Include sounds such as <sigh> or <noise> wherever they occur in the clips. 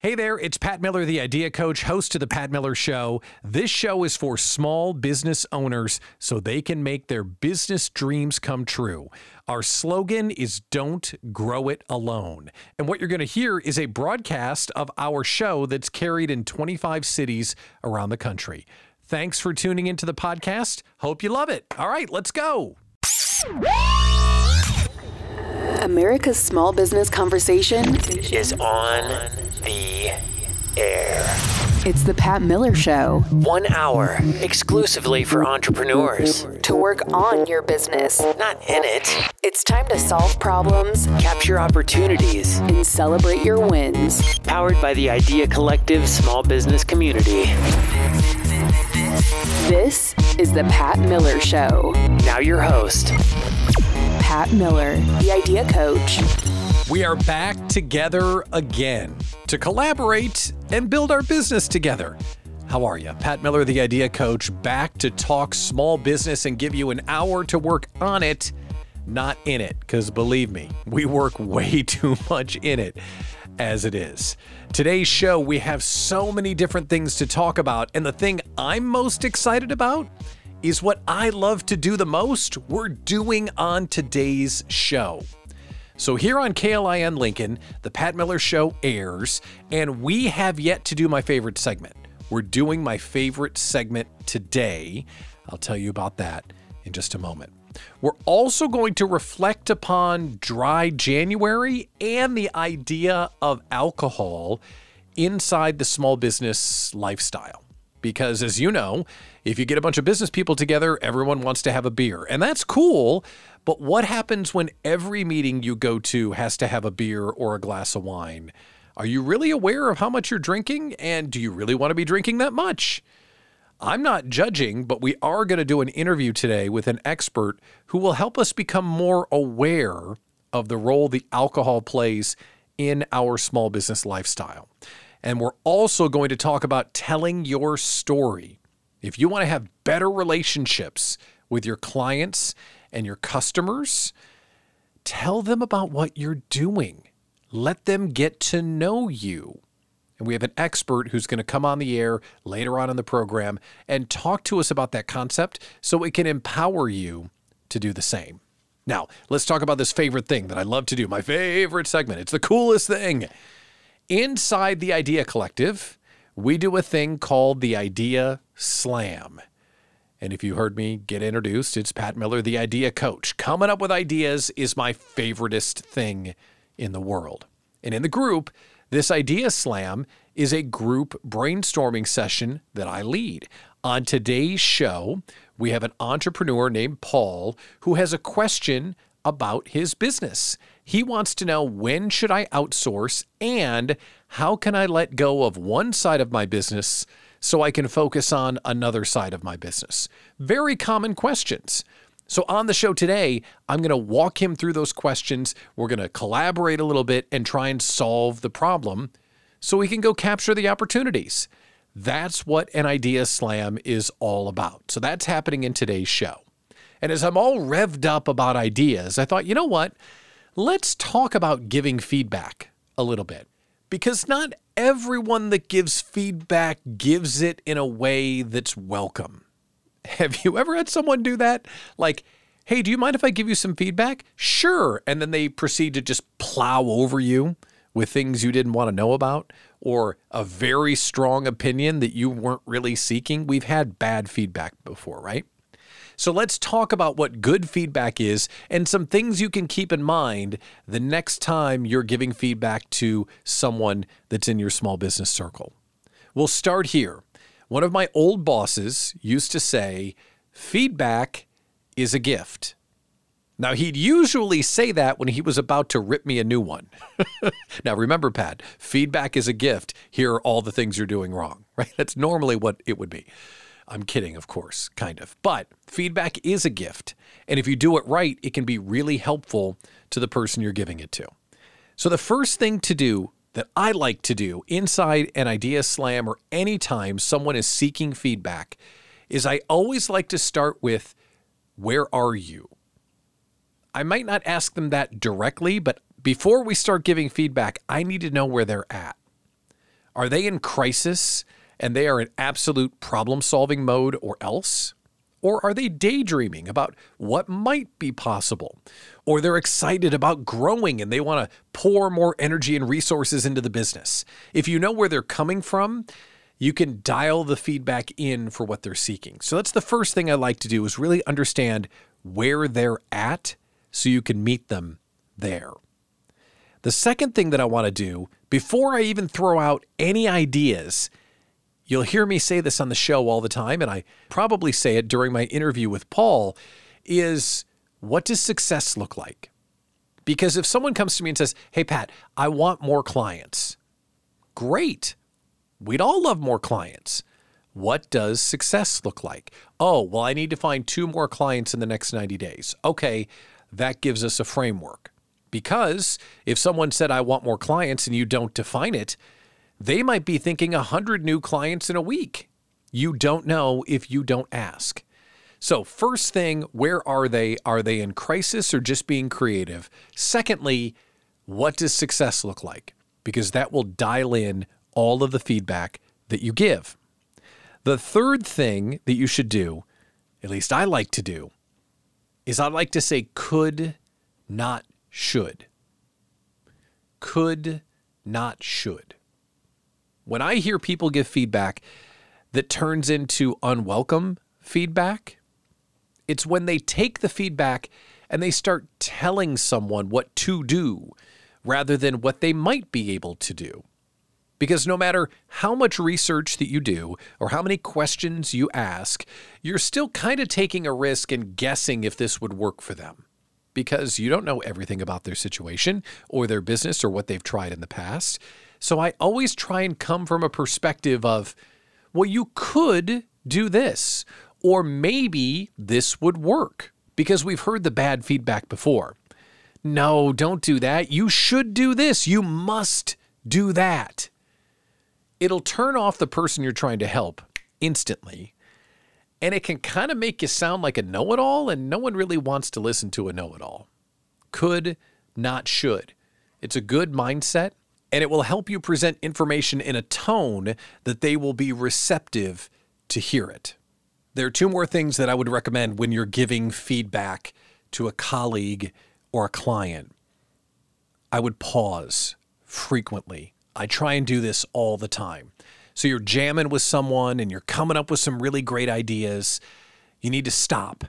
Hey there, it's Pat Miller, the Idea Coach, host of The Pat Miller Show. This show is for small business owners so they can make their business dreams come true. Our slogan is Don't Grow It Alone. And what you're going to hear is a broadcast of our show that's carried in 25 cities around the country. Thanks for tuning into the podcast. Hope you love it. All right, let's go. America's small business conversation is on the air. It's the Pat Miller Show. One hour exclusively for entrepreneurs. To work on your business, not in it. It's time to solve problems, capture opportunities, and celebrate your wins. Powered by the Idea Collective small business community. This is the Pat Miller Show. Now, your host, Pat Miller, the Idea Coach. We are back together again to collaborate and build our business together. How are you? Pat Miller, the Idea Coach, back to talk small business and give you an hour to work on it, not in it. Because believe me, we work <laughs> way too much in it as it is. Today's show, we have so many different things to talk about. And the thing I'm most excited about is what I love to do the most, we're doing on today's show. So, here on KLIN Lincoln, the Pat Miller Show airs, and we have yet to do my favorite segment. We're doing my favorite segment today. I'll tell you about that in just a moment. We're also going to reflect upon dry January and the idea of alcohol inside the small business lifestyle. Because, as you know, if you get a bunch of business people together, everyone wants to have a beer. And that's cool, but what happens when every meeting you go to has to have a beer or a glass of wine? Are you really aware of how much you're drinking? And do you really want to be drinking that much? I'm not judging, but we are going to do an interview today with an expert who will help us become more aware of the role the alcohol plays in our small business lifestyle. And we're also going to talk about telling your story. If you want to have better relationships with your clients and your customers, tell them about what you're doing. Let them get to know you. And we have an expert who's going to come on the air later on in the program and talk to us about that concept so it can empower you to do the same. Now, let's talk about this favorite thing that I love to do, my favorite segment. It's the coolest thing. Inside the Idea Collective, we do a thing called the Idea Slam. And if you heard me get introduced, it's Pat Miller, the idea coach. Coming up with ideas is my favoriteest thing in the world. And in the group, this idea slam is a group brainstorming session that I lead. On today's show, we have an entrepreneur named Paul who has a question about his business. He wants to know when should I outsource and how can I let go of one side of my business so I can focus on another side of my business? Very common questions. So, on the show today, I'm going to walk him through those questions. We're going to collaborate a little bit and try and solve the problem so we can go capture the opportunities. That's what an idea slam is all about. So, that's happening in today's show. And as I'm all revved up about ideas, I thought, you know what? Let's talk about giving feedback a little bit because not everyone that gives feedback gives it in a way that's welcome. Have you ever had someone do that? Like, hey, do you mind if I give you some feedback? Sure. And then they proceed to just plow over you with things you didn't want to know about or a very strong opinion that you weren't really seeking. We've had bad feedback before, right? So let's talk about what good feedback is and some things you can keep in mind the next time you're giving feedback to someone that's in your small business circle. We'll start here. One of my old bosses used to say, feedback is a gift. Now, he'd usually say that when he was about to rip me a new one. <laughs> now, remember, Pat, feedback is a gift. Here are all the things you're doing wrong, <laughs> right? That's normally what it would be. I'm kidding, of course, kind of. But feedback is a gift. And if you do it right, it can be really helpful to the person you're giving it to. So, the first thing to do that I like to do inside an idea slam or anytime someone is seeking feedback is I always like to start with, Where are you? I might not ask them that directly, but before we start giving feedback, I need to know where they're at. Are they in crisis and they are in absolute problem solving mode or else? Or are they daydreaming about what might be possible? Or they're excited about growing and they want to pour more energy and resources into the business. If you know where they're coming from, you can dial the feedback in for what they're seeking. So that's the first thing I like to do is really understand where they're at so you can meet them there. The second thing that I want to do before I even throw out any ideas You'll hear me say this on the show all the time, and I probably say it during my interview with Paul is what does success look like? Because if someone comes to me and says, Hey, Pat, I want more clients, great. We'd all love more clients. What does success look like? Oh, well, I need to find two more clients in the next 90 days. Okay, that gives us a framework. Because if someone said, I want more clients, and you don't define it, they might be thinking 100 new clients in a week. You don't know if you don't ask. So, first thing, where are they? Are they in crisis or just being creative? Secondly, what does success look like? Because that will dial in all of the feedback that you give. The third thing that you should do, at least I like to do, is I like to say could, not should. Could, not should. When I hear people give feedback that turns into unwelcome feedback, it's when they take the feedback and they start telling someone what to do rather than what they might be able to do. Because no matter how much research that you do or how many questions you ask, you're still kind of taking a risk and guessing if this would work for them. Because you don't know everything about their situation or their business or what they've tried in the past. So I always try and come from a perspective of, well, you could do this, or maybe this would work because we've heard the bad feedback before. No, don't do that. You should do this. You must do that. It'll turn off the person you're trying to help instantly. And it can kind of make you sound like a know it all, and no one really wants to listen to a know it all. Could, not should. It's a good mindset and it will help you present information in a tone that they will be receptive to hear it. There are two more things that I would recommend when you're giving feedback to a colleague or a client. I would pause frequently. I try and do this all the time. So you're jamming with someone and you're coming up with some really great ideas. You need to stop.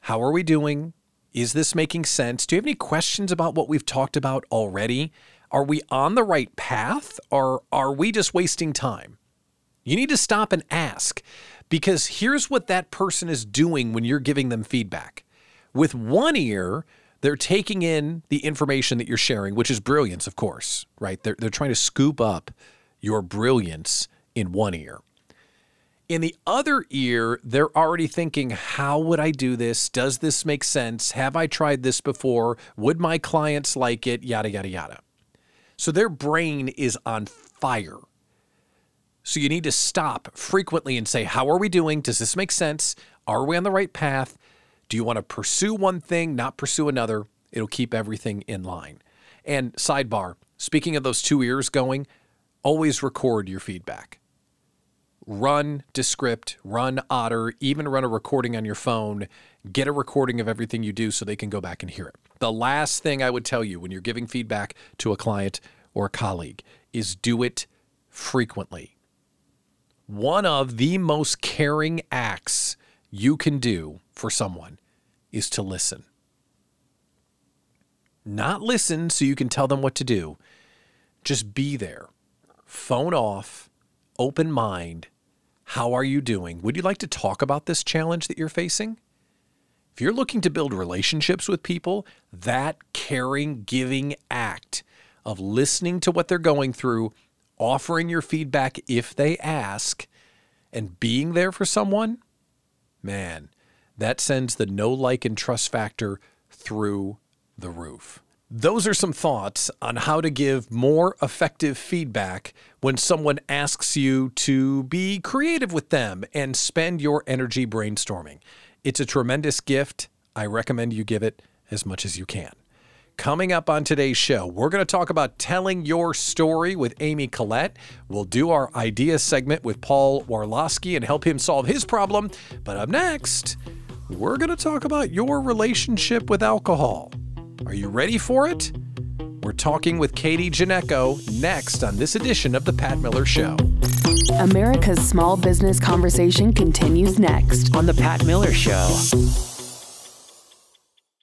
How are we doing? Is this making sense? Do you have any questions about what we've talked about already? Are we on the right path or are we just wasting time? You need to stop and ask because here's what that person is doing when you're giving them feedback. With one ear, they're taking in the information that you're sharing, which is brilliance, of course, right? They're, they're trying to scoop up your brilliance in one ear. In the other ear, they're already thinking, how would I do this? Does this make sense? Have I tried this before? Would my clients like it? Yada, yada, yada. So their brain is on fire. So you need to stop frequently and say, How are we doing? Does this make sense? Are we on the right path? Do you want to pursue one thing, not pursue another? It'll keep everything in line. And sidebar, speaking of those two ears going, always record your feedback. Run Descript, run Otter, even run a recording on your phone. Get a recording of everything you do so they can go back and hear it. The last thing I would tell you when you're giving feedback to a client or a colleague is do it frequently. One of the most caring acts you can do for someone is to listen. Not listen so you can tell them what to do, just be there. Phone off, open mind. How are you doing? Would you like to talk about this challenge that you're facing? If you're looking to build relationships with people, that caring, giving act of listening to what they're going through, offering your feedback if they ask, and being there for someone, man, that sends the no like, and trust factor through the roof. Those are some thoughts on how to give more effective feedback when someone asks you to be creative with them and spend your energy brainstorming. It's a tremendous gift. I recommend you give it as much as you can. Coming up on today's show, we're going to talk about telling your story with Amy Collette. We'll do our idea segment with Paul Warlowski and help him solve his problem. But up next, we're going to talk about your relationship with alcohol. Are you ready for it? We're talking with Katie Janecko next on this edition of The Pat Miller Show. America's small business conversation continues next. On The Pat Miller Show.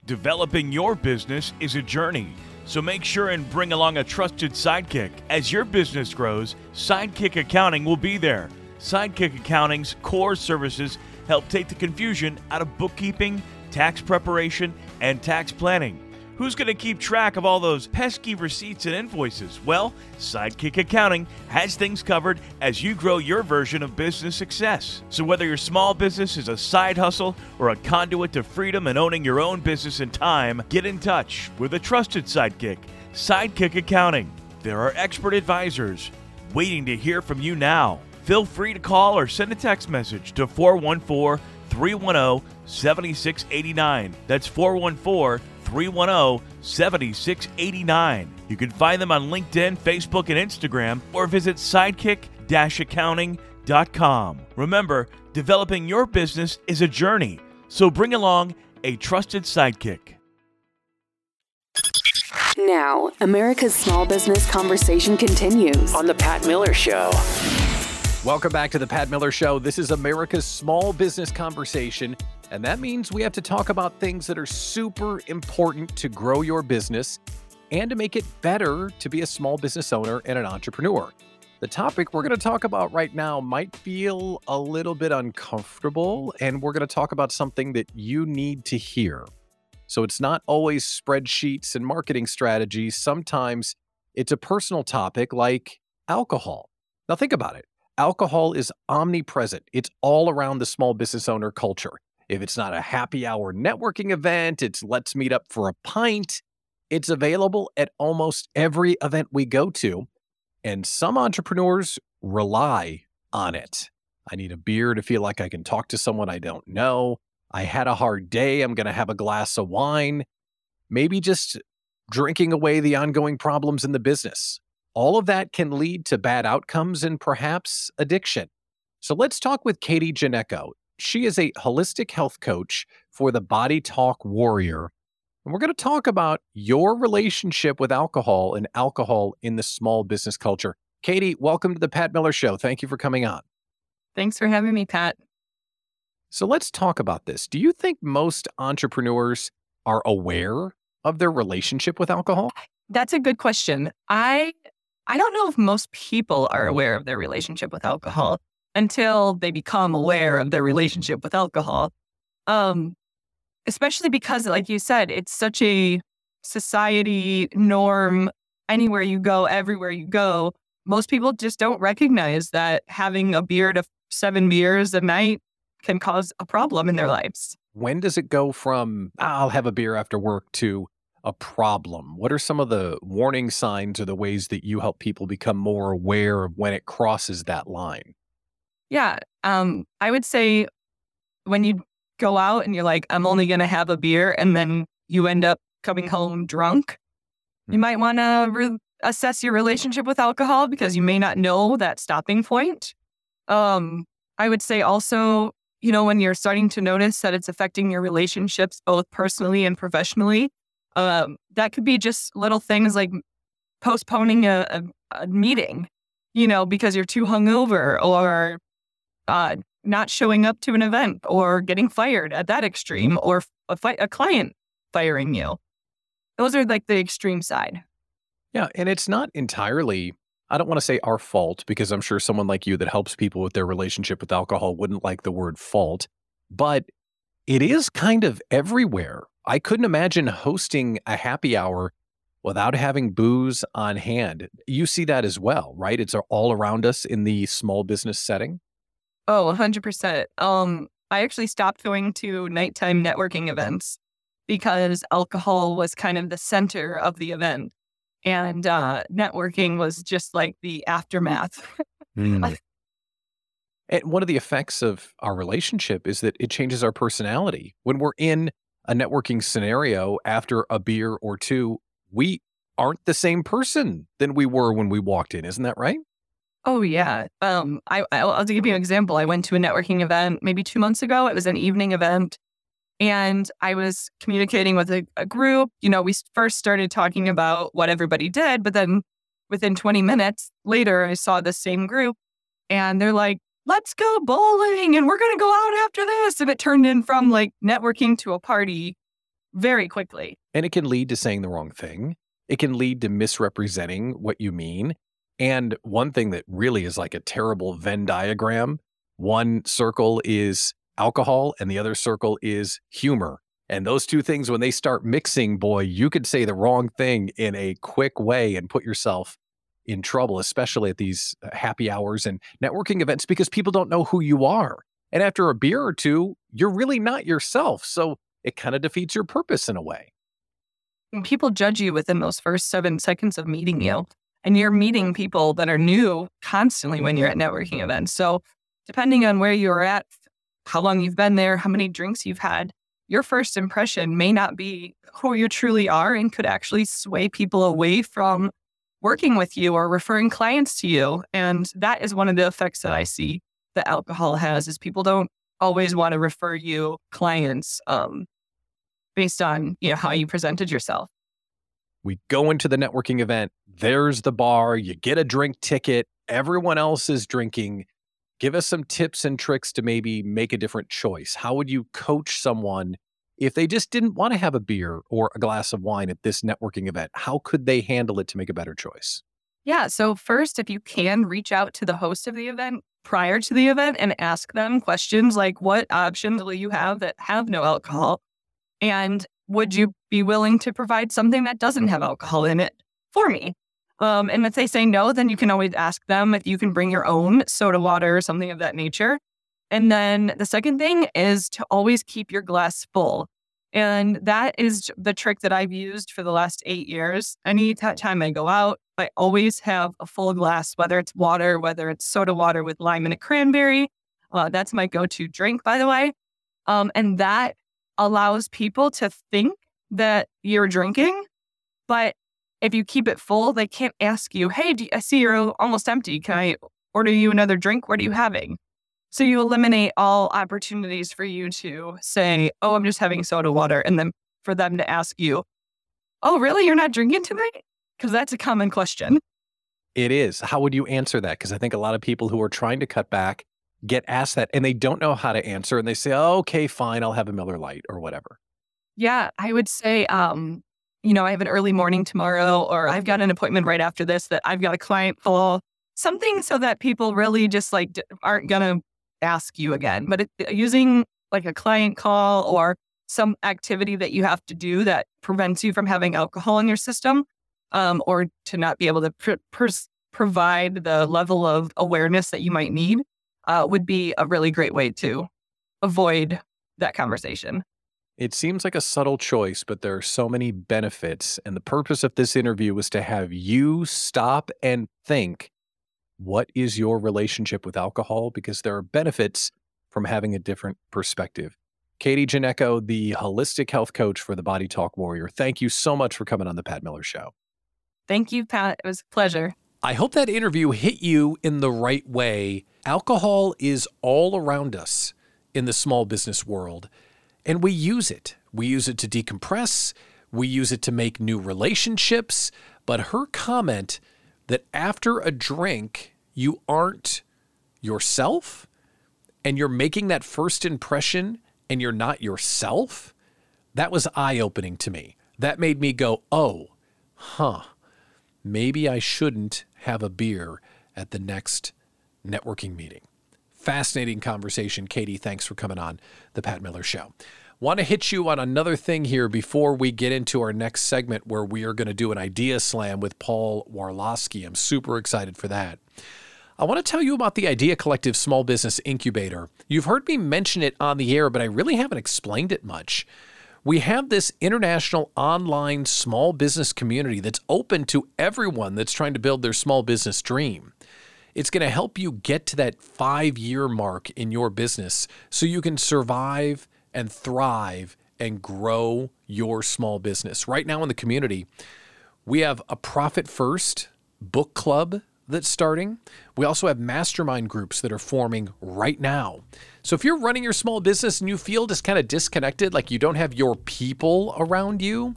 Developing your business is a journey, so make sure and bring along a trusted sidekick. As your business grows, Sidekick Accounting will be there. Sidekick Accounting's core services help take the confusion out of bookkeeping, tax preparation, and tax planning. Who's going to keep track of all those pesky receipts and invoices? Well, Sidekick Accounting has things covered as you grow your version of business success. So, whether your small business is a side hustle or a conduit to freedom and owning your own business in time, get in touch with a trusted sidekick, Sidekick Accounting. There are expert advisors waiting to hear from you now. Feel free to call or send a text message to 414 310 7689. That's 414 310 7689. You can find them on LinkedIn, Facebook, and Instagram, or visit sidekick accounting.com. Remember, developing your business is a journey, so bring along a trusted sidekick. Now, America's small business conversation continues. On The Pat Miller Show. Welcome back to the Pat Miller Show. This is America's small business conversation, and that means we have to talk about things that are super important to grow your business and to make it better to be a small business owner and an entrepreneur. The topic we're going to talk about right now might feel a little bit uncomfortable, and we're going to talk about something that you need to hear. So it's not always spreadsheets and marketing strategies. Sometimes it's a personal topic like alcohol. Now, think about it alcohol is omnipresent, it's all around the small business owner culture. If it's not a happy hour networking event, it's let's meet up for a pint. It's available at almost every event we go to. And some entrepreneurs rely on it. I need a beer to feel like I can talk to someone I don't know. I had a hard day. I'm going to have a glass of wine. Maybe just drinking away the ongoing problems in the business. All of that can lead to bad outcomes and perhaps addiction. So let's talk with Katie Janecko. She is a holistic health coach for the Body Talk Warrior. And we're going to talk about your relationship with alcohol and alcohol in the small business culture. Katie, welcome to the Pat Miller Show. Thank you for coming on. Thanks for having me, Pat. So let's talk about this. Do you think most entrepreneurs are aware of their relationship with alcohol? That's a good question. I I don't know if most people are aware of their relationship with alcohol until they become aware of their relationship with alcohol. Um, especially because, like you said, it's such a society norm. Anywhere you go, everywhere you go, most people just don't recognize that having a beer to seven beers a night can cause a problem in their lives. When does it go from "Ah, I'll have a beer after work to a problem? What are some of the warning signs or the ways that you help people become more aware of when it crosses that line? Yeah. Um, I would say when you go out and you're like, I'm only going to have a beer, and then you end up coming home drunk, you Mm. might want to re- assess your relationship with alcohol because you may not know that stopping point. Um, I would say also, you know, when you're starting to notice that it's affecting your relationships both personally and professionally, um, that could be just little things like postponing a, a, a meeting, you know, because you're too hungover or uh, not showing up to an event or getting fired at that extreme or a, fi- a client firing you. Those are like the extreme side. Yeah. And it's not entirely, I don't want to say our fault because I'm sure someone like you that helps people with their relationship with alcohol wouldn't like the word fault, but it is kind of everywhere. I couldn't imagine hosting a happy hour without having booze on hand. You see that as well, right? It's all around us in the small business setting. Oh, 100%. Um, I actually stopped going to nighttime networking events because alcohol was kind of the center of the event. And uh, networking was just like the aftermath. <laughs> And one of the effects of our relationship is that it changes our personality. When we're in a networking scenario after a beer or two, we aren't the same person than we were when we walked in. Isn't that right? Oh yeah. Um, I I'll, give you an example. I went to a networking event maybe two months ago. It was an evening event, and I was communicating with a, a group. You know, we first started talking about what everybody did, but then within 20 minutes later, I saw the same group, and they're like, "Let's go bowling, and we're gonna go out after this." And it turned in from like networking to a party very quickly. And it can lead to saying the wrong thing. It can lead to misrepresenting what you mean. And one thing that really is like a terrible Venn diagram one circle is alcohol and the other circle is humor. And those two things, when they start mixing, boy, you could say the wrong thing in a quick way and put yourself in trouble, especially at these uh, happy hours and networking events because people don't know who you are. And after a beer or two, you're really not yourself. So it kind of defeats your purpose in a way. And people judge you within those first seven seconds of meeting you. And you're meeting people that are new constantly when you're at networking events. So, depending on where you're at, how long you've been there, how many drinks you've had, your first impression may not be who you truly are and could actually sway people away from working with you or referring clients to you. And that is one of the effects that I see that alcohol has is people don't always want to refer you clients um, based on you know how you presented yourself. We go into the networking event, there's the bar, you get a drink ticket, everyone else is drinking. Give us some tips and tricks to maybe make a different choice. How would you coach someone if they just didn't want to have a beer or a glass of wine at this networking event? How could they handle it to make a better choice? Yeah. So, first, if you can reach out to the host of the event prior to the event and ask them questions like, what options will you have that have no alcohol? And would you be willing to provide something that doesn't have alcohol in it for me? Um, and if they say no, then you can always ask them if you can bring your own soda water or something of that nature. And then the second thing is to always keep your glass full. And that is the trick that I've used for the last eight years. Any time I go out, I always have a full glass, whether it's water, whether it's soda water with lime and a cranberry. Uh, that's my go to drink, by the way. Um, and that allows people to think that you're drinking. But if you keep it full, they can't ask you, hey, I see you're almost empty. Can I order you another drink? What are you having? So you eliminate all opportunities for you to say, oh, I'm just having soda water. And then for them to ask you, oh, really? You're not drinking tonight? Because that's a common question. It is. How would you answer that? Because I think a lot of people who are trying to cut back get asked that and they don't know how to answer and they say, oh, okay, fine, I'll have a Miller Lite or whatever. Yeah, I would say, um, you know, I have an early morning tomorrow, or I've got an appointment right after this that I've got a client full, something so that people really just like aren't going to ask you again. But it, using like a client call or some activity that you have to do that prevents you from having alcohol in your system um, or to not be able to pr- pr- provide the level of awareness that you might need uh, would be a really great way to avoid that conversation. It seems like a subtle choice, but there are so many benefits. And the purpose of this interview was to have you stop and think what is your relationship with alcohol? Because there are benefits from having a different perspective. Katie Janecko, the holistic health coach for the Body Talk Warrior, thank you so much for coming on the Pat Miller Show. Thank you, Pat. It was a pleasure. I hope that interview hit you in the right way. Alcohol is all around us in the small business world, and we use it. We use it to decompress, we use it to make new relationships. But her comment that after a drink, you aren't yourself and you're making that first impression and you're not yourself, that was eye opening to me. That made me go, oh, huh, maybe I shouldn't have a beer at the next networking meeting. Fascinating conversation. Katie, thanks for coming on the Pat Miller Show. Want to hit you on another thing here before we get into our next segment where we are going to do an idea slam with Paul Warlowski. I'm super excited for that. I want to tell you about the Idea Collective Small Business Incubator. You've heard me mention it on the air, but I really haven't explained it much. We have this international online small business community that's open to everyone that's trying to build their small business dream. It's going to help you get to that five year mark in your business so you can survive and thrive and grow your small business. Right now in the community, we have a Profit First book club that's starting. We also have mastermind groups that are forming right now. So if you're running your small business and you feel just kind of disconnected, like you don't have your people around you,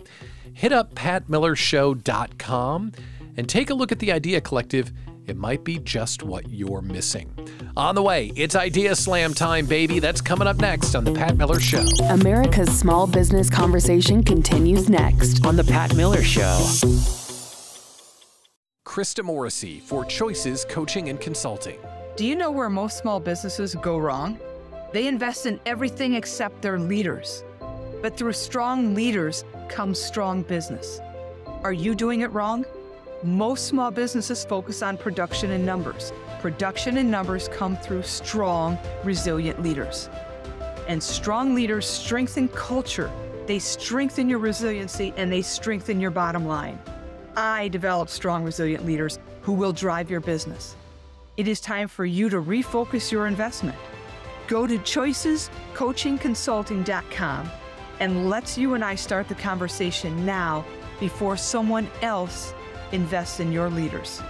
hit up patmillershow.com and take a look at the Idea Collective. It might be just what you're missing. On the way, it's Idea Slam time, baby. That's coming up next on The Pat Miller Show. America's small business conversation continues next. On The Pat Miller Show. Krista Morrissey for Choices Coaching and Consulting. Do you know where most small businesses go wrong? They invest in everything except their leaders. But through strong leaders comes strong business. Are you doing it wrong? Most small businesses focus on production and numbers. Production and numbers come through strong, resilient leaders. And strong leaders strengthen culture, they strengthen your resiliency, and they strengthen your bottom line. I develop strong, resilient leaders who will drive your business. It is time for you to refocus your investment. Go to choicescoachingconsulting.com and let's you and I start the conversation now before someone else invests in your leaders.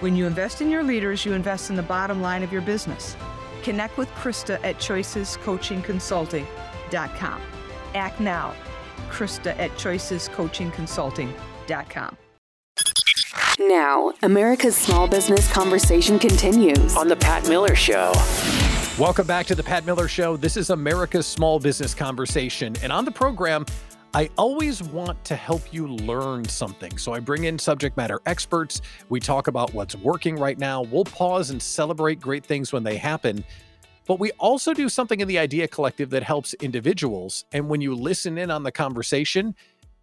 When you invest in your leaders, you invest in the bottom line of your business. Connect with Krista at choicescoachingconsulting.com. Act now. Krista at choicescoachingconsulting.com. Now, America's small business conversation continues. On The Pat Miller Show. Welcome back to the Pat Miller Show. This is America's Small Business Conversation. And on the program, I always want to help you learn something. So I bring in subject matter experts. We talk about what's working right now. We'll pause and celebrate great things when they happen. But we also do something in the Idea Collective that helps individuals. And when you listen in on the conversation,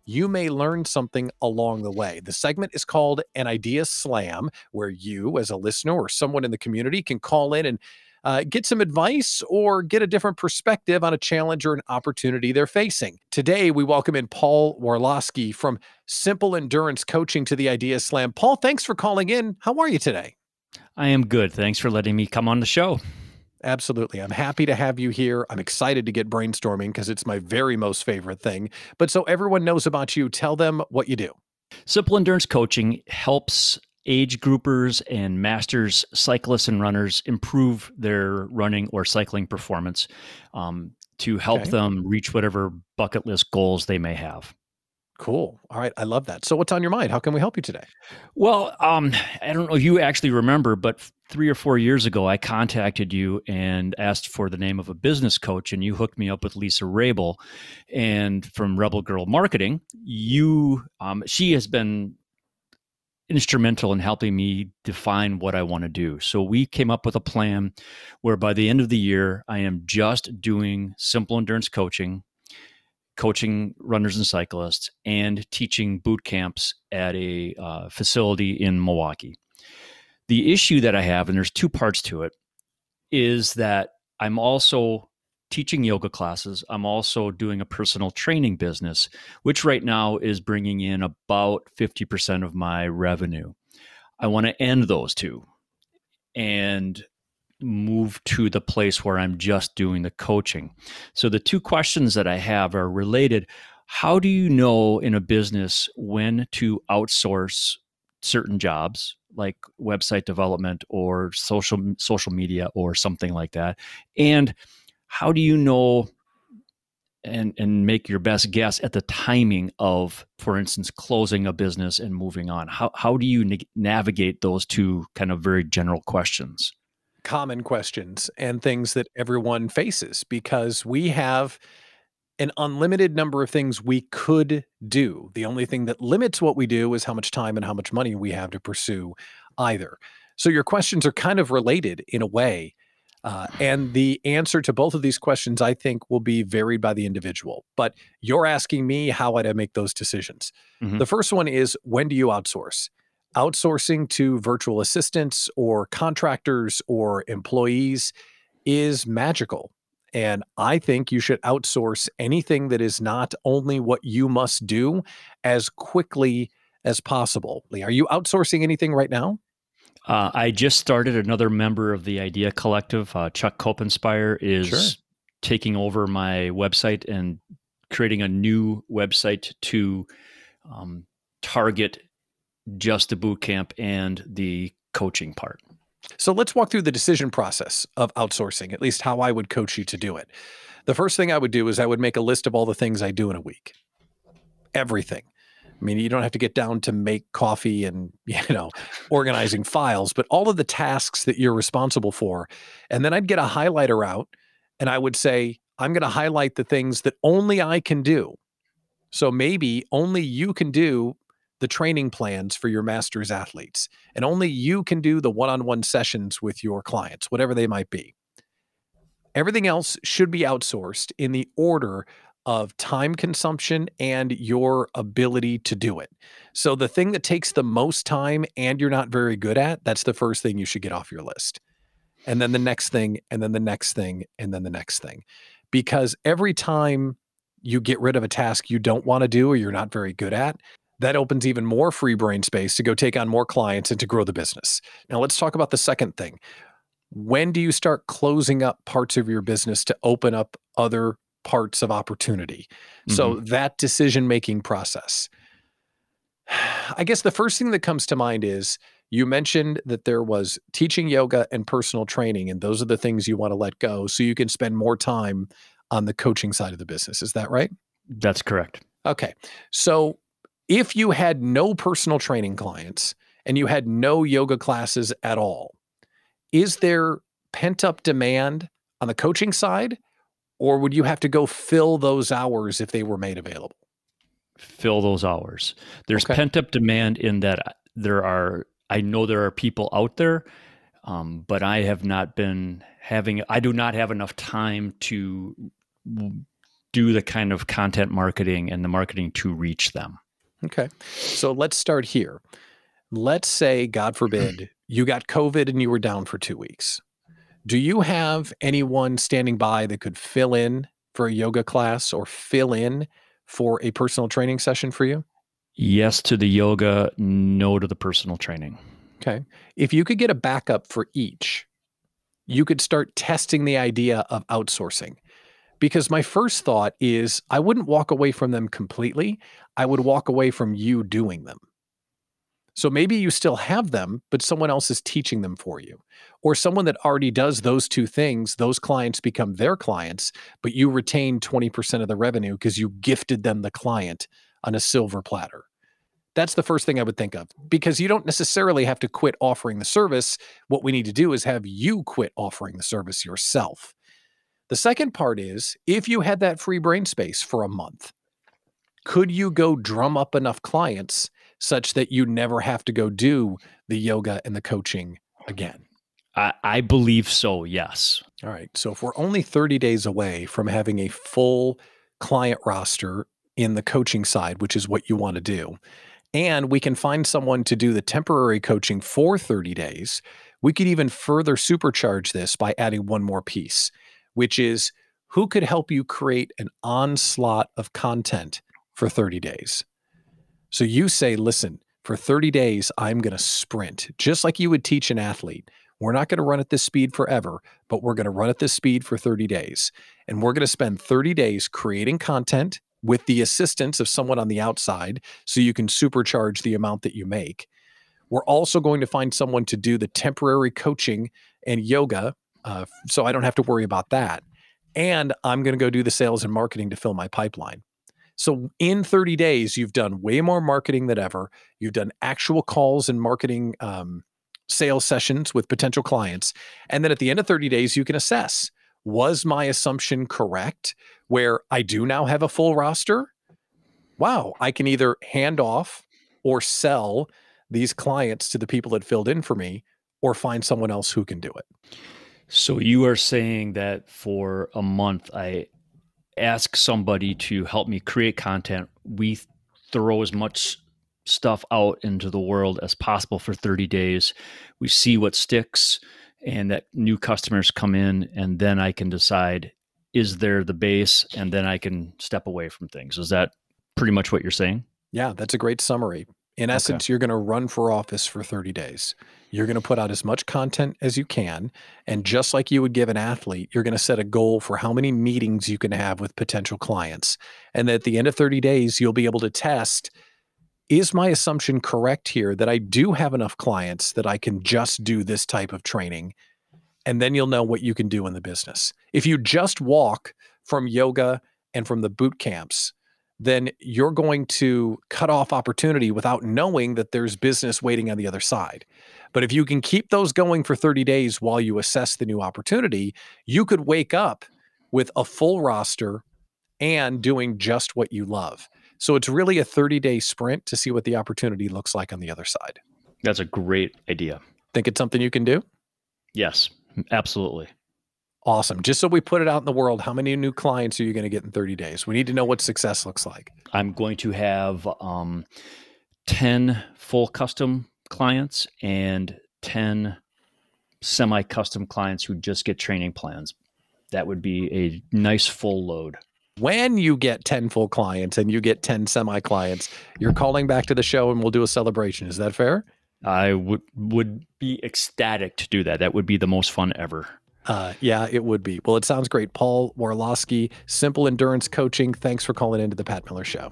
you may learn something along the way. The segment is called an Idea Slam, where you, as a listener or someone in the community, can call in and uh, get some advice or get a different perspective on a challenge or an opportunity they're facing. Today, we welcome in Paul Warlowski from Simple Endurance Coaching to the Idea Slam. Paul, thanks for calling in. How are you today? I am good. Thanks for letting me come on the show. Absolutely. I'm happy to have you here. I'm excited to get brainstorming because it's my very most favorite thing. But so everyone knows about you, tell them what you do. Simple Endurance Coaching helps age groupers and masters cyclists and runners improve their running or cycling performance um, to help Okay. them reach whatever bucket list goals they may have. Cool. All right. I love that. So, what's on your mind? How can we help you today? Well, um, I don't know if you actually remember, but three or four years ago, I contacted you and asked for the name of a business coach, and you hooked me up with Lisa Rabel, and from Rebel Girl Marketing. You, um, she has been instrumental in helping me define what I want to do. So we came up with a plan where by the end of the year, I am just doing simple endurance coaching, coaching runners and cyclists, and teaching boot camps at a uh, facility in Milwaukee. The issue that I have, and there's two parts to it, is that I'm also teaching yoga classes. I'm also doing a personal training business, which right now is bringing in about 50% of my revenue. I want to end those two and move to the place where I'm just doing the coaching. So the two questions that I have are related. How do you know in a business when to outsource certain jobs like website development or social social media or something like that? And how do you know and and make your best guess at the timing of for instance closing a business and moving on how how do you na- navigate those two kind of very general questions Common questions and things that everyone faces because we have an unlimited number of things we could do. The only thing that limits what we do is how much time and how much money we have to pursue either. So, your questions are kind of related in a way. Uh, and the answer to both of these questions, I think, will be varied by the individual. But you're asking me how would I make those decisions. Mhm. The first one is when do you outsource? Outsourcing to virtual assistants or contractors or employees is magical. And I think you should outsource anything that is not only what you must do as quickly as possible. Lee, are you outsourcing anything right now? Uh, i just started another member of the idea collective uh, chuck copenspire is Sure. taking over my website and creating a new website to um, target just the boot camp and the coaching part. So let's walk through the decision process of outsourcing, at least how I would coach you to do it. The first thing I would do is I would make a list of all the things I do in a week. Everything. I mean, you don't have to get down to make coffee and, <laughs> you know, organizing files, but all of the tasks that you're responsible for. And then I'd get a highlighter out and I would say, I'm going to highlight the things that only I can do. So maybe only you can do the training plans for your master's athletes, and only you can do the one on one sessions with your clients, whatever they might be. Everything else should be outsourced in the order of time consumption and your ability to do it. So, the thing that takes the most time and you're not very good at, that's the first thing you should get off your list. And then the next thing, and then the next thing, and then the next thing. Because every time you get rid of a task you don't want to do or you're not very good at, that opens even more free brain space to go take on more clients and to grow the business. Now, let's talk about the second thing. When do you start closing up parts of your business to open up other parts of opportunity? Mm-hmm. So, that decision making process. I guess the first thing that comes to mind is you mentioned that there was teaching yoga and personal training, and those are the things you want to let go so you can spend more time on the coaching side of the business. Is that right? That's correct. Okay. So, if you had no personal training clients and you had no yoga classes at all, is there pent up demand on the coaching side? Or would you have to go fill those hours if they were made available? Fill those hours. There's okay. pent up demand in that uh, there are, I know there are people out there, um, but I have not been having, I do not have enough time to do the kind of content marketing and the marketing to reach them. Okay. So let's start here. Let's say, God forbid, <clears throat> you got COVID and you were down for two weeks. Do you have anyone standing by that could fill in for a yoga class or fill in for a personal training session for you? Yes to the yoga, no to the personal training. Okay. If you could get a backup for each, you could start testing the idea of outsourcing because my first thought is I wouldn't walk away from them completely. I would walk away from you doing them. So maybe you still have them, but someone else is teaching them for you. Or someone that already does those two things, those clients become their clients, but you retain 20% of the revenue because you gifted them the client on a silver platter. That's the first thing I would think of because you don't necessarily have to quit offering the service. What we need to do is have you quit offering the service yourself. The second part is if you had that free brain space for a month, could you go drum up enough clients such that you never have to go do the yoga and the coaching again? I, I believe so, yes. All right. So if we're only 30 days away from having a full client roster in the coaching side, which is what you want to do, and we can find someone to do the temporary coaching for 30 days, we could even further supercharge this by adding one more piece which is who could help you create an onslaught of content for 30 days. So you say, listen, for 30 days, I'm going to sprint, just like you would teach an athlete. We're not going to run at this speed forever, but we're going to run at this speed for 30 days. And we're going to spend 30 days creating content with the assistance of someone on the outside so you can supercharge the amount that you make. We're also going to find someone to do the temporary coaching and yoga uh, so I don't have to worry about that. And I'm going to go do the sales and marketing to fill my pipeline. So in 30 days, you've done way more marketing than ever. You've done actual calls and marketing um, sales sessions with potential clients. And then at the end of 30 days, you can assess was my assumption correct where I do now have a full roster? Wow, I can either hand off or sell these clients to the people that filled in for me or find someone else who can do it. So you are saying that for a month, I ask somebody to help me create content. We throw as much stuff out into the world as possible for 30 days. We see what sticks and that new customers come in, and then I can decide is there the base, and then I can step away from things. Is that pretty much what you're saying? Yeah, that's a great summary. In essence, okay. you're going to run for office for 30 days. You're going to put out as much content as you can. And just like you would give an athlete, you're going to set a goal for how many meetings you can have with potential clients. And at the end of 30 days, you'll be able to test is my assumption correct here that I do have enough clients that I can just do this type of training? And then you'll know what you can do in the business. If you just walk from yoga and from the boot camps, then you're going to cut off opportunity without knowing that there's business waiting on the other side. But if you can keep those going for 30 days while you assess the new opportunity, you could wake up with a full roster and doing just what you love. So it's really a 30 day sprint to see what the opportunity looks like on the other side. That's a great idea. Think it's something you can do? Yes, absolutely. Awesome. Just so we put it out in the world, how many new clients are you going to get in 30 days? We need to know what success looks like. I'm going to have um, 10 full custom clients and 10 semi custom clients who just get training plans. That would be a nice full load. When you get 10 full clients and you get 10 semi clients, you're calling back to the show and we'll do a celebration. Is that fair? I would would be ecstatic to do that. That would be the most fun ever. Uh, yeah, it would be. Well, it sounds great. Paul Warlowski, Simple Endurance Coaching. Thanks for calling into the Pat Miller Show.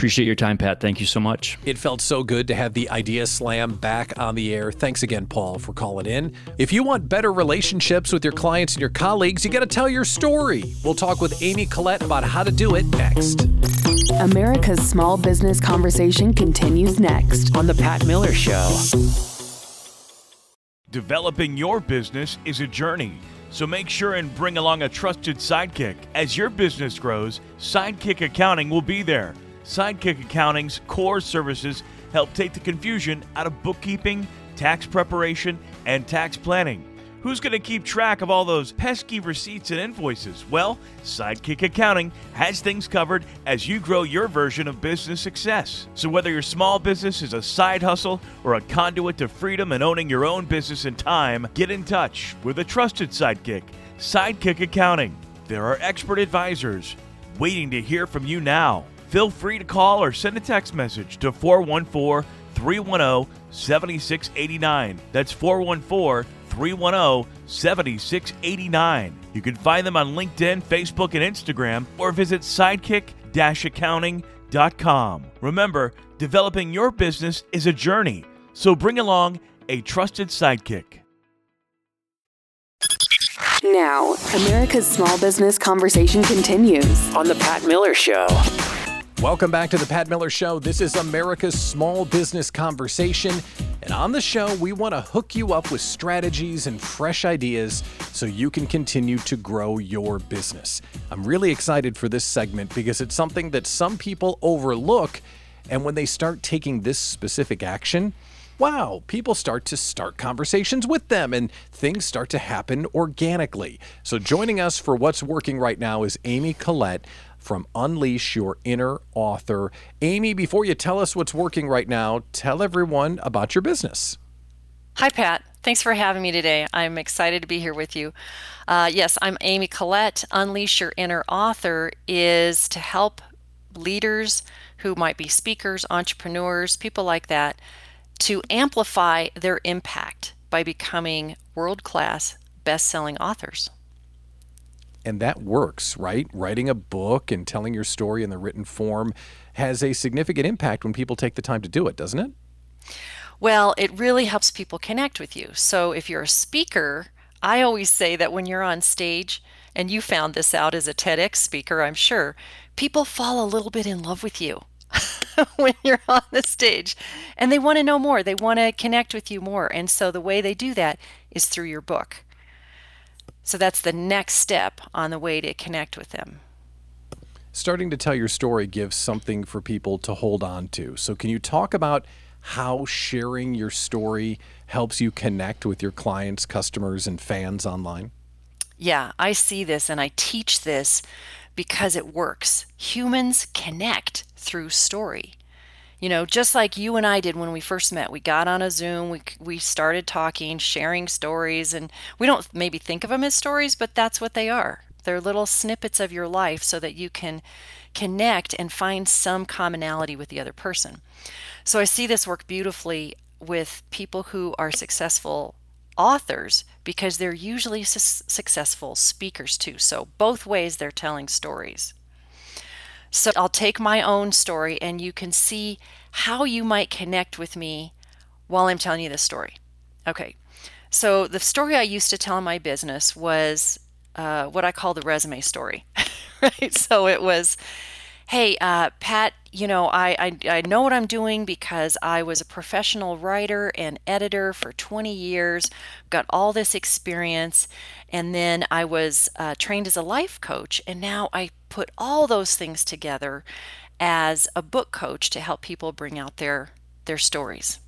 Appreciate your time, Pat. Thank you so much. It felt so good to have the Idea Slam back on the air. Thanks again, Paul, for calling in. If you want better relationships with your clients and your colleagues, you got to tell your story. We'll talk with Amy Collette about how to do it next. America's Small Business Conversation continues next on The Pat Miller Show. Developing your business is a journey. So make sure and bring along a trusted sidekick. As your business grows, Sidekick Accounting will be there Sidekick Accounting's core services help take the confusion out of bookkeeping, tax preparation, and tax planning. Who's going to keep track of all those pesky receipts and invoices? Well, Sidekick Accounting has things covered as you grow your version of business success. So, whether your small business is a side hustle or a conduit to freedom and owning your own business in time, get in touch with a trusted sidekick, Sidekick Accounting. There are expert advisors waiting to hear from you now. Feel free to call or send a text message to 414 310 7689. That's 414 310 7689. You can find them on LinkedIn, Facebook, and Instagram, or visit sidekick accounting.com. Remember, developing your business is a journey, so bring along a trusted sidekick. Now, America's Small Business Conversation continues on The Pat Miller Show. Welcome back to the Pat Miller Show. This is America's Small Business Conversation. And on the show, we want to hook you up with strategies and fresh ideas so you can continue to grow your business. I'm really excited for this segment because it's something that some people overlook. And when they start taking this specific action, wow, people start to start conversations with them and things start to happen organically. So, joining us for what's working right now is Amy Collette from Unleash Your Inner Author. Amy, before you tell us what's working right now, tell everyone about your business. Hi, Pat. Thanks for having me today. I'm excited to be here with you. Uh, yes, I'm Amy Collette. Unleash Your Inner Author is to help leaders who might be speakers, entrepreneurs, people like that, to amplify their impact by becoming world class best selling authors and that works, right? Writing a book and telling your story in the written form has a significant impact when people take the time to do it, doesn't it? Well, it really helps people connect with you. So if you're a speaker, I always say that when you're on stage, and you found this out as a TEDx speaker, I'm sure, people fall a little bit in love with you <laughs> when you're on the stage and they want to know more. They want to connect with you more. And so the way they do that is through your book. So that's the next step on the way to connect with them. Starting to tell your story gives something for people to hold on to. So, can you talk about how sharing your story helps you connect with your clients, customers, and fans online? Yeah, I see this and I teach this because it works. Humans connect through story you know, just like you and I did when we first met. We got on a Zoom, we we started talking, sharing stories, and we don't maybe think of them as stories, but that's what they are. They're little snippets of your life so that you can connect and find some commonality with the other person. So I see this work beautifully with people who are successful authors because they're usually su- successful speakers too. So, both ways they're telling stories. So, I'll take my own story and you can see how you might connect with me while I'm telling you this story. Okay, so the story I used to tell in my business was uh, what I call the resume story, <laughs> right? So it was, hey, uh, Pat, you know, I, I, I know what I'm doing because I was a professional writer and editor for 20 years, got all this experience, and then I was uh, trained as a life coach, and now I put all those things together as a book coach to help people bring out their their stories.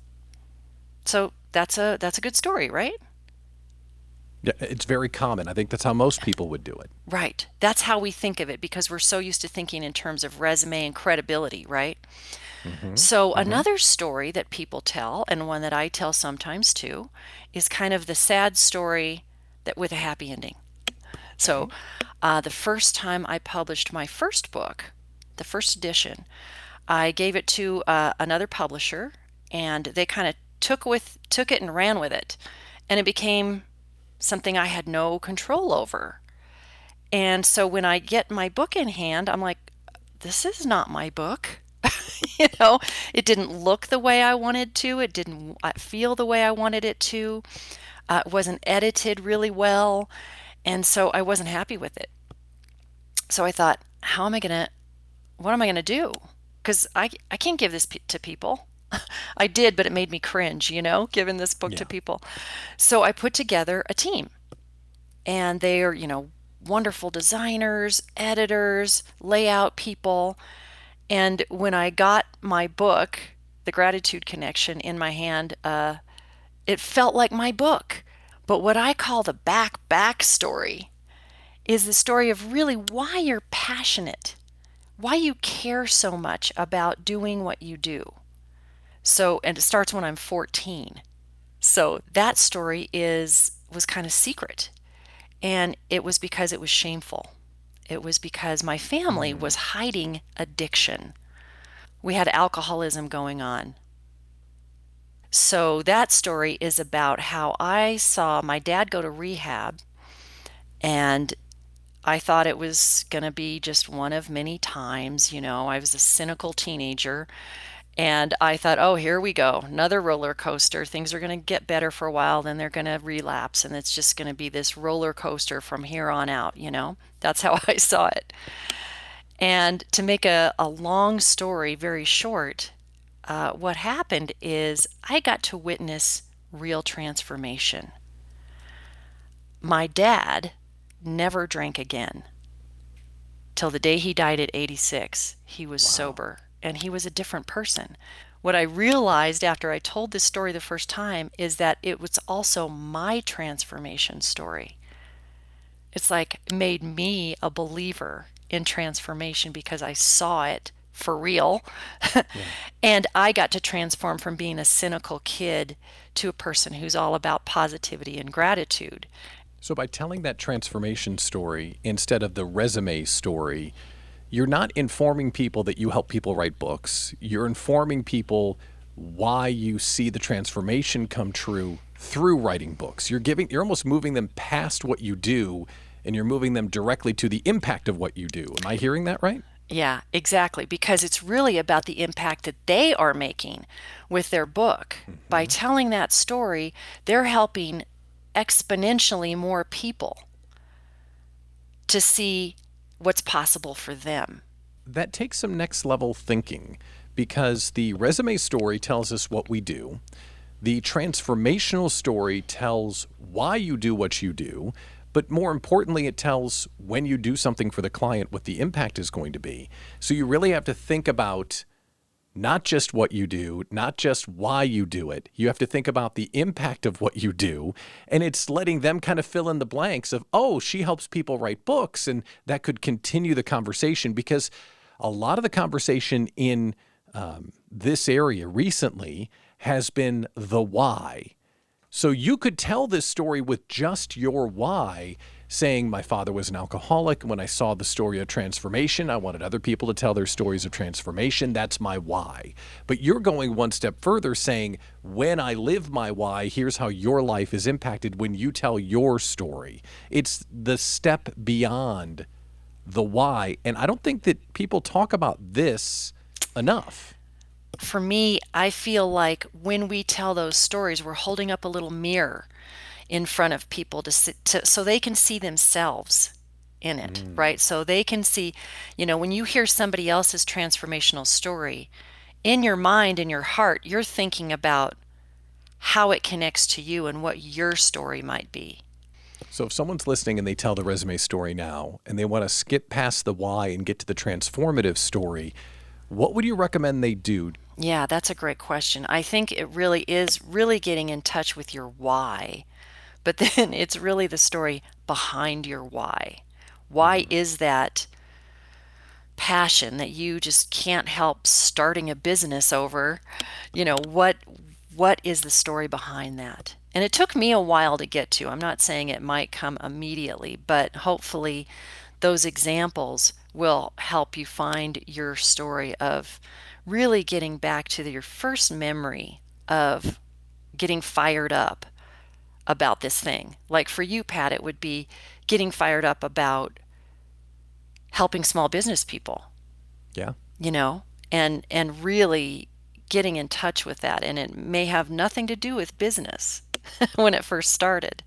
So that's a that's a good story, right? Yeah, it's very common. I think that's how most people would do it. Right. That's how we think of it because we're so used to thinking in terms of resume and credibility, right? Mm-hmm. So, mm-hmm. another story that people tell, and one that I tell sometimes too, is kind of the sad story that with a happy ending. So, uh, the first time I published my first book, the first edition, I gave it to uh, another publisher, and they kind of took with took it and ran with it and it became something I had no control over. And so when I get my book in hand, I'm like this is not my book. <laughs> you know, it didn't look the way I wanted to, it didn't uh, feel the way I wanted it to. Uh, it wasn't edited really well, and so I wasn't happy with it. So I thought, how am I going to what am I going to do? Cuz I I can't give this to people. I did, but it made me cringe, you know, giving this book yeah. to people. So I put together a team, and they are, you know, wonderful designers, editors, layout people. And when I got my book, The Gratitude Connection, in my hand, uh, it felt like my book. But what I call the back back story is the story of really why you're passionate, why you care so much about doing what you do. So, and it starts when I'm 14. So that story is was kind of secret. And it was because it was shameful. It was because my family mm. was hiding addiction. We had alcoholism going on. So that story is about how I saw my dad go to rehab and I thought it was going to be just one of many times, you know, I was a cynical teenager and I thought, oh, here we go, another roller coaster. Things are going to get better for a while, then they're going to relapse, and it's just going to be this roller coaster from here on out, you know? That's how <laughs> I saw it. And to make a, a long story very short, uh, what happened is I got to witness real transformation. My dad never drank again. Till the day he died at 86, he was wow. sober and he was a different person. What I realized after I told this story the first time is that it was also my transformation story. It's like it made me a believer in transformation because I saw it for real. <laughs> yeah. And I got to transform from being a cynical kid to a person who's all about positivity and gratitude. So, by telling that transformation story instead of the resume story, you're not informing people that you help people write books. You're informing people why you see the transformation come true through writing books. You're giving you're almost moving them past what you do and you're moving them directly to the impact of what you do. Am I hearing that right? Yeah, exactly. Because it's really about the impact that they are making with their book. Mm-hmm. By telling that story, they're helping exponentially more people to see what's possible for them. That takes some next level thinking because the resume story tells us what we do. The transformational story tells why you do what you do, but more importantly, it tells when you do something for the client what the impact is going to be. So you really have to think about not just what you do, not just why you do it. You have to think about the impact of what you do. And it's letting them kind of fill in the blanks of, oh, she helps people write books. And that could continue the conversation because a lot of the conversation in um, this area recently has been the why. So you could tell this story with just your why, saying, My father was an alcoholic. When I saw the story of transformation, I wanted other people to tell their stories of transformation. That's my why. But you're going one step further, saying, When I live my why, here's how your life is impacted when you tell your story. It's the step beyond the why. And I don't think that people talk about this enough for me, I feel like when we tell those stories, we're holding up a little mirror in front of people to, sit, to so they can see themselves in it, mm. right? So they can see, you know, when you hear somebody else's transformational story, in your mind, in your heart, you're thinking about how it connects to you and what your story might be. So if someone's listening and they tell the resume story now and they want to skip past the why and get to the transformative story, what would you recommend they do? Yeah, that's a great question. I think it really is really getting in touch with your why, but then <laughs> it's really the story behind your why. Why mm-hmm. is that passion that you just can't help starting a business over? You know, what what is the story behind that? And it took me a while to get to. I'm not saying it might come immediately, but hopefully those examples will help you find your story of really getting back to your first memory of getting fired up about this thing. Like for you, Pat, it would be getting fired up about helping small business people. Yeah. You know, and and really getting in touch with that and it may have nothing to do with business <laughs> when it first started.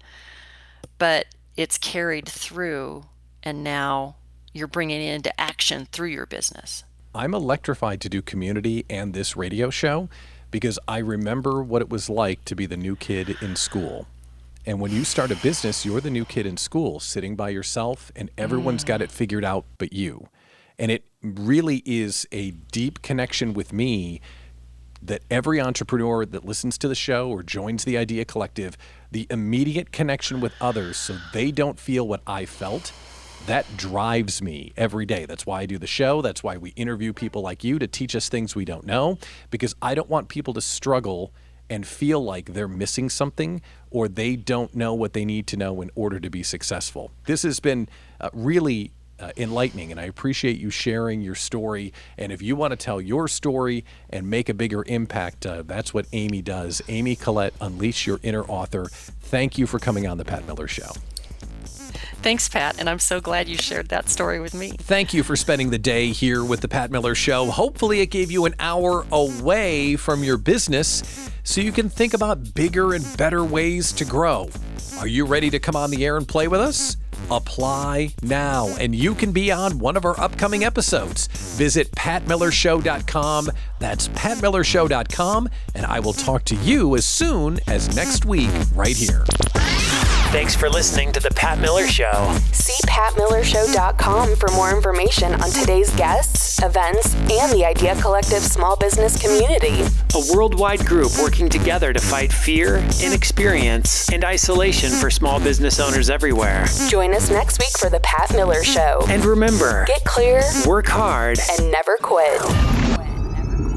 But it's carried through and now you're bringing it into action through your business. I'm electrified to do community and this radio show because I remember what it was like to be the new kid in school. And when you start a business, you're the new kid in school, sitting by yourself, and everyone's got it mm. figured out but you. And it really is a deep connection with me that every entrepreneur that listens to the show or joins the Idea Collective, the immediate connection with others so they don't feel what I felt that drives me every day. That's why I do the show. That's why we interview people like you to teach us things we don't know, because I don't want people to struggle and feel like they're missing something or they don't know what they need to know in order to be successful. This has been uh, really uh, enlightening, and I appreciate you sharing your story. And if you want to tell your story and make a bigger impact, uh, that's what Amy does. Amy Collette, Unleash Your Inner Author. Thank you for coming on The Pat Miller Show. Thanks, Pat, and I'm so glad you shared that story with me. Thank you for spending the day here with the Pat Miller Show. Hopefully, it gave you an hour away from your business so you can think about bigger and better ways to grow. Are you ready to come on the air and play with us? Apply now, and you can be on one of our upcoming episodes. Visit patmillershow.com. That's patmillershow.com, and I will talk to you as soon as next week, right here. Thanks for listening to The Pat Miller Show. See patmillershow.com for more information on today's guests, events, and the Idea Collective small business community. A worldwide group working together to fight fear, inexperience, and isolation for small business owners everywhere. Join us next week for The Pat Miller Show. And remember get clear, work hard, and never quit.